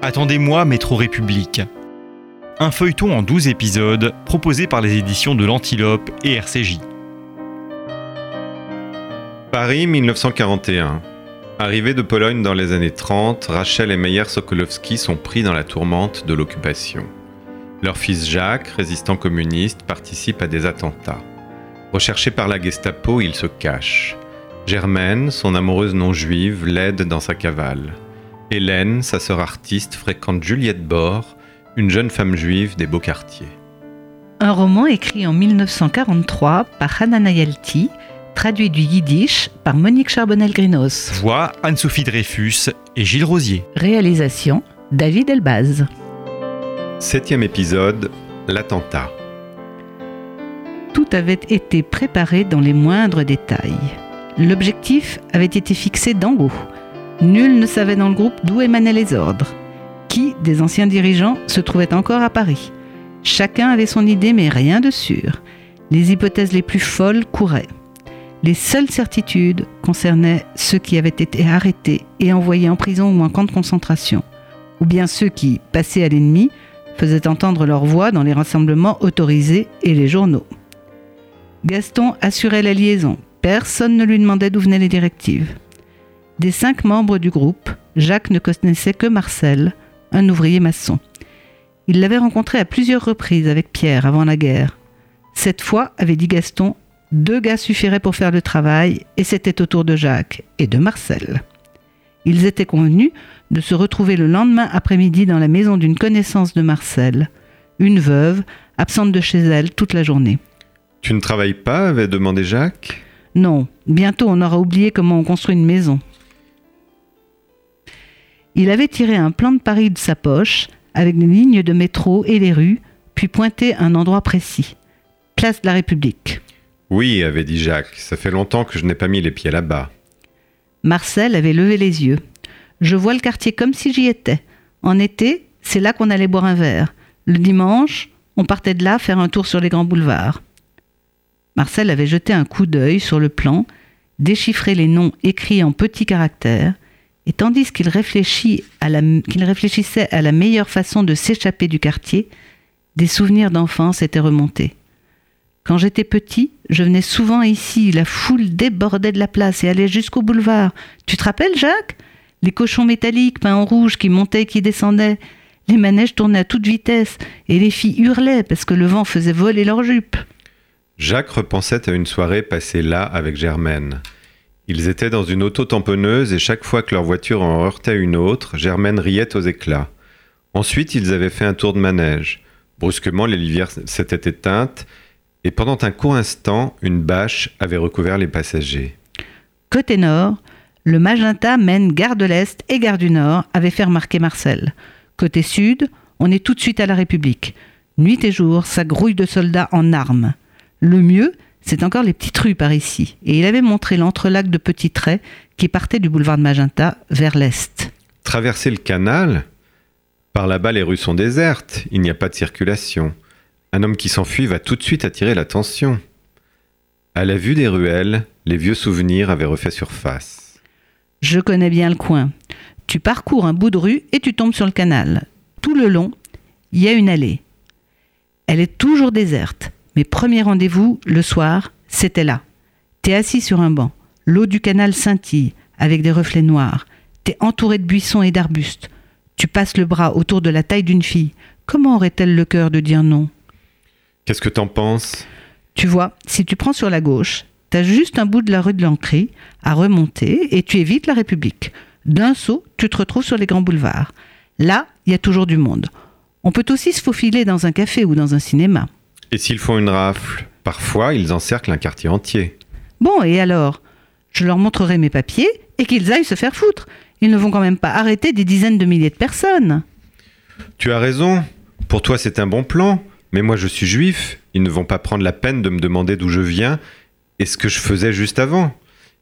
Attendez-moi, Métro République. Un feuilleton en 12 épisodes proposé par les éditions de l'Antilope et RCJ. Paris 1941. Arrivée de Pologne dans les années 30, Rachel et Meyer Sokolowski sont pris dans la tourmente de l'occupation. Leur fils Jacques, résistant communiste, participe à des attentats. Recherché par la Gestapo, il se cache. Germaine, son amoureuse non juive, l'aide dans sa cavale. Hélène, sa sœur artiste, fréquente Juliette Bord, une jeune femme juive des beaux quartiers. Un roman écrit en 1943 par Hannah Nayalti, traduit du yiddish par Monique Charbonnel-Grinos. Voix Anne-Sophie Dreyfus et Gilles Rosier. Réalisation David Elbaz. Septième épisode, l'attentat. Tout avait été préparé dans les moindres détails. L'objectif avait été fixé d'en haut. Nul ne savait dans le groupe d'où émanaient les ordres. Qui des anciens dirigeants se trouvait encore à Paris? Chacun avait son idée, mais rien de sûr. Les hypothèses les plus folles couraient. Les seules certitudes concernaient ceux qui avaient été arrêtés et envoyés en prison ou en camp de concentration, ou bien ceux qui, passés à l'ennemi, faisaient entendre leur voix dans les rassemblements autorisés et les journaux. Gaston assurait la liaison. Personne ne lui demandait d'où venaient les directives. Des cinq membres du groupe, Jacques ne connaissait que Marcel, un ouvrier maçon. Il l'avait rencontré à plusieurs reprises avec Pierre avant la guerre. Cette fois, avait dit Gaston, deux gars suffiraient pour faire le travail, et c'était au tour de Jacques et de Marcel. Ils étaient convenus de se retrouver le lendemain après-midi dans la maison d'une connaissance de Marcel, une veuve, absente de chez elle toute la journée. Tu ne travailles pas avait demandé Jacques. Non, bientôt on aura oublié comment on construit une maison. Il avait tiré un plan de Paris de sa poche, avec les lignes de métro et les rues, puis pointé un endroit précis. Place de la République. Oui, avait dit Jacques, ça fait longtemps que je n'ai pas mis les pieds là-bas. Marcel avait levé les yeux. Je vois le quartier comme si j'y étais. En été, c'est là qu'on allait boire un verre. Le dimanche, on partait de là faire un tour sur les grands boulevards. Marcel avait jeté un coup d'œil sur le plan, déchiffré les noms écrits en petits caractères, et tandis qu'il réfléchissait à la meilleure façon de s'échapper du quartier, des souvenirs d'enfance étaient remontés. Quand j'étais petit, je venais souvent ici, la foule débordait de la place et allait jusqu'au boulevard. Tu te rappelles, Jacques? Les cochons métalliques peints en rouge qui montaient et qui descendaient. Les manèges tournaient à toute vitesse et les filles hurlaient parce que le vent faisait voler leurs jupes. Jacques repensait à une soirée passée là avec Germaine. Ils étaient dans une auto tamponneuse et chaque fois que leur voiture en heurtait une autre, Germaine riait aux éclats. Ensuite, ils avaient fait un tour de manège. Brusquement, les lisières s'étaient éteintes et pendant un court instant, une bâche avait recouvert les passagers. Côté nord, le magenta mène gare de l'Est et gare du Nord, avait fait remarquer Marcel. Côté sud, on est tout de suite à la République. Nuit et jour, ça grouille de soldats en armes. Le mieux, c'est encore les petites rues par ici. Et il avait montré l'entrelac de petits traits qui partaient du boulevard de Magenta vers l'Est. Traverser le canal Par là-bas, les rues sont désertes, il n'y a pas de circulation. Un homme qui s'enfuit va tout de suite attirer l'attention. À la vue des ruelles, les vieux souvenirs avaient refait surface. Je connais bien le coin. Tu parcours un bout de rue et tu tombes sur le canal. Tout le long, il y a une allée. Elle est toujours déserte. Mes premiers rendez-vous, le soir, c'était là. T'es assis sur un banc. L'eau du canal scintille avec des reflets noirs. T'es entouré de buissons et d'arbustes. Tu passes le bras autour de la taille d'une fille. Comment aurait-elle le cœur de dire non? Qu'est-ce que t'en penses? Tu vois, si tu prends sur la gauche, t'as juste un bout de la rue de l'Ancry à remonter et tu évites la République. D'un saut, tu te retrouves sur les grands boulevards. Là, il y a toujours du monde. On peut aussi se faufiler dans un café ou dans un cinéma. Et s'ils font une rafle Parfois, ils encerclent un quartier entier. Bon, et alors? Je leur montrerai mes papiers et qu'ils aillent se faire foutre. Ils ne vont quand même pas arrêter des dizaines de milliers de personnes. Tu as raison. Pour toi, c'est un bon plan. Mais moi, je suis juif. Ils ne vont pas prendre la peine de me demander d'où je viens et ce que je faisais juste avant.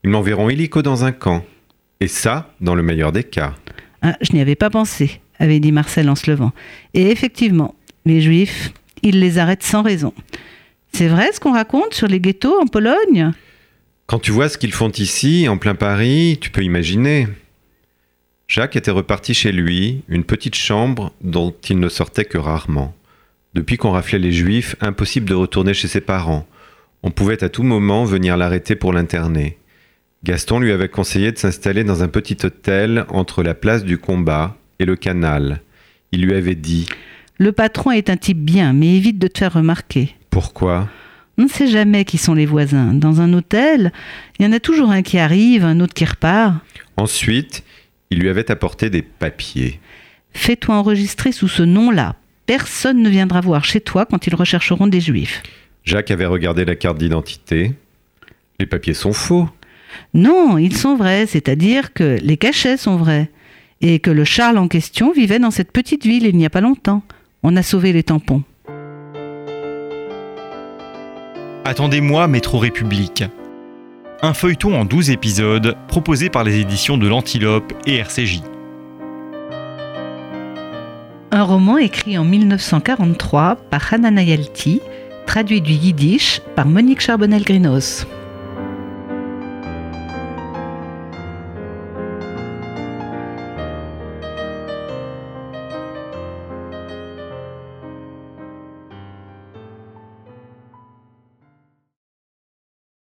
Ils m'enverront illico dans un camp. Et ça, dans le meilleur des cas. Ah, je n'y avais pas pensé, avait dit Marcel en se levant. Et effectivement, les juifs, ils les arrêtent sans raison. C'est vrai ce qu'on raconte sur les ghettos en Pologne? Quand tu vois ce qu'ils font ici, en plein Paris, tu peux imaginer. Jacques était reparti chez lui, une petite chambre dont il ne sortait que rarement. Depuis qu'on raflait les Juifs, impossible de retourner chez ses parents. On pouvait à tout moment venir l'arrêter pour l'interner. Gaston lui avait conseillé de s'installer dans un petit hôtel entre la place du combat et le canal. Il lui avait dit Le patron est un type bien, mais évite de te faire remarquer. Pourquoi? On ne sait jamais qui sont les voisins. Dans un hôtel, il y en a toujours un qui arrive, un autre qui repart. Ensuite, il lui avait apporté des papiers. Fais-toi enregistrer sous ce nom-là. Personne ne viendra voir chez toi quand ils rechercheront des juifs. Jacques avait regardé la carte d'identité. Les papiers sont faux. Non, ils sont vrais, c'est-à-dire que les cachets sont vrais. Et que le Charles en question vivait dans cette petite ville il n'y a pas longtemps. On a sauvé les tampons. Attendez-moi, Métro République. Un feuilleton en 12 épisodes proposé par les éditions de l'Antilope et RCJ. Un roman écrit en 1943 par Hanana Yalti, traduit du yiddish par Monique Charbonnel-Grinos.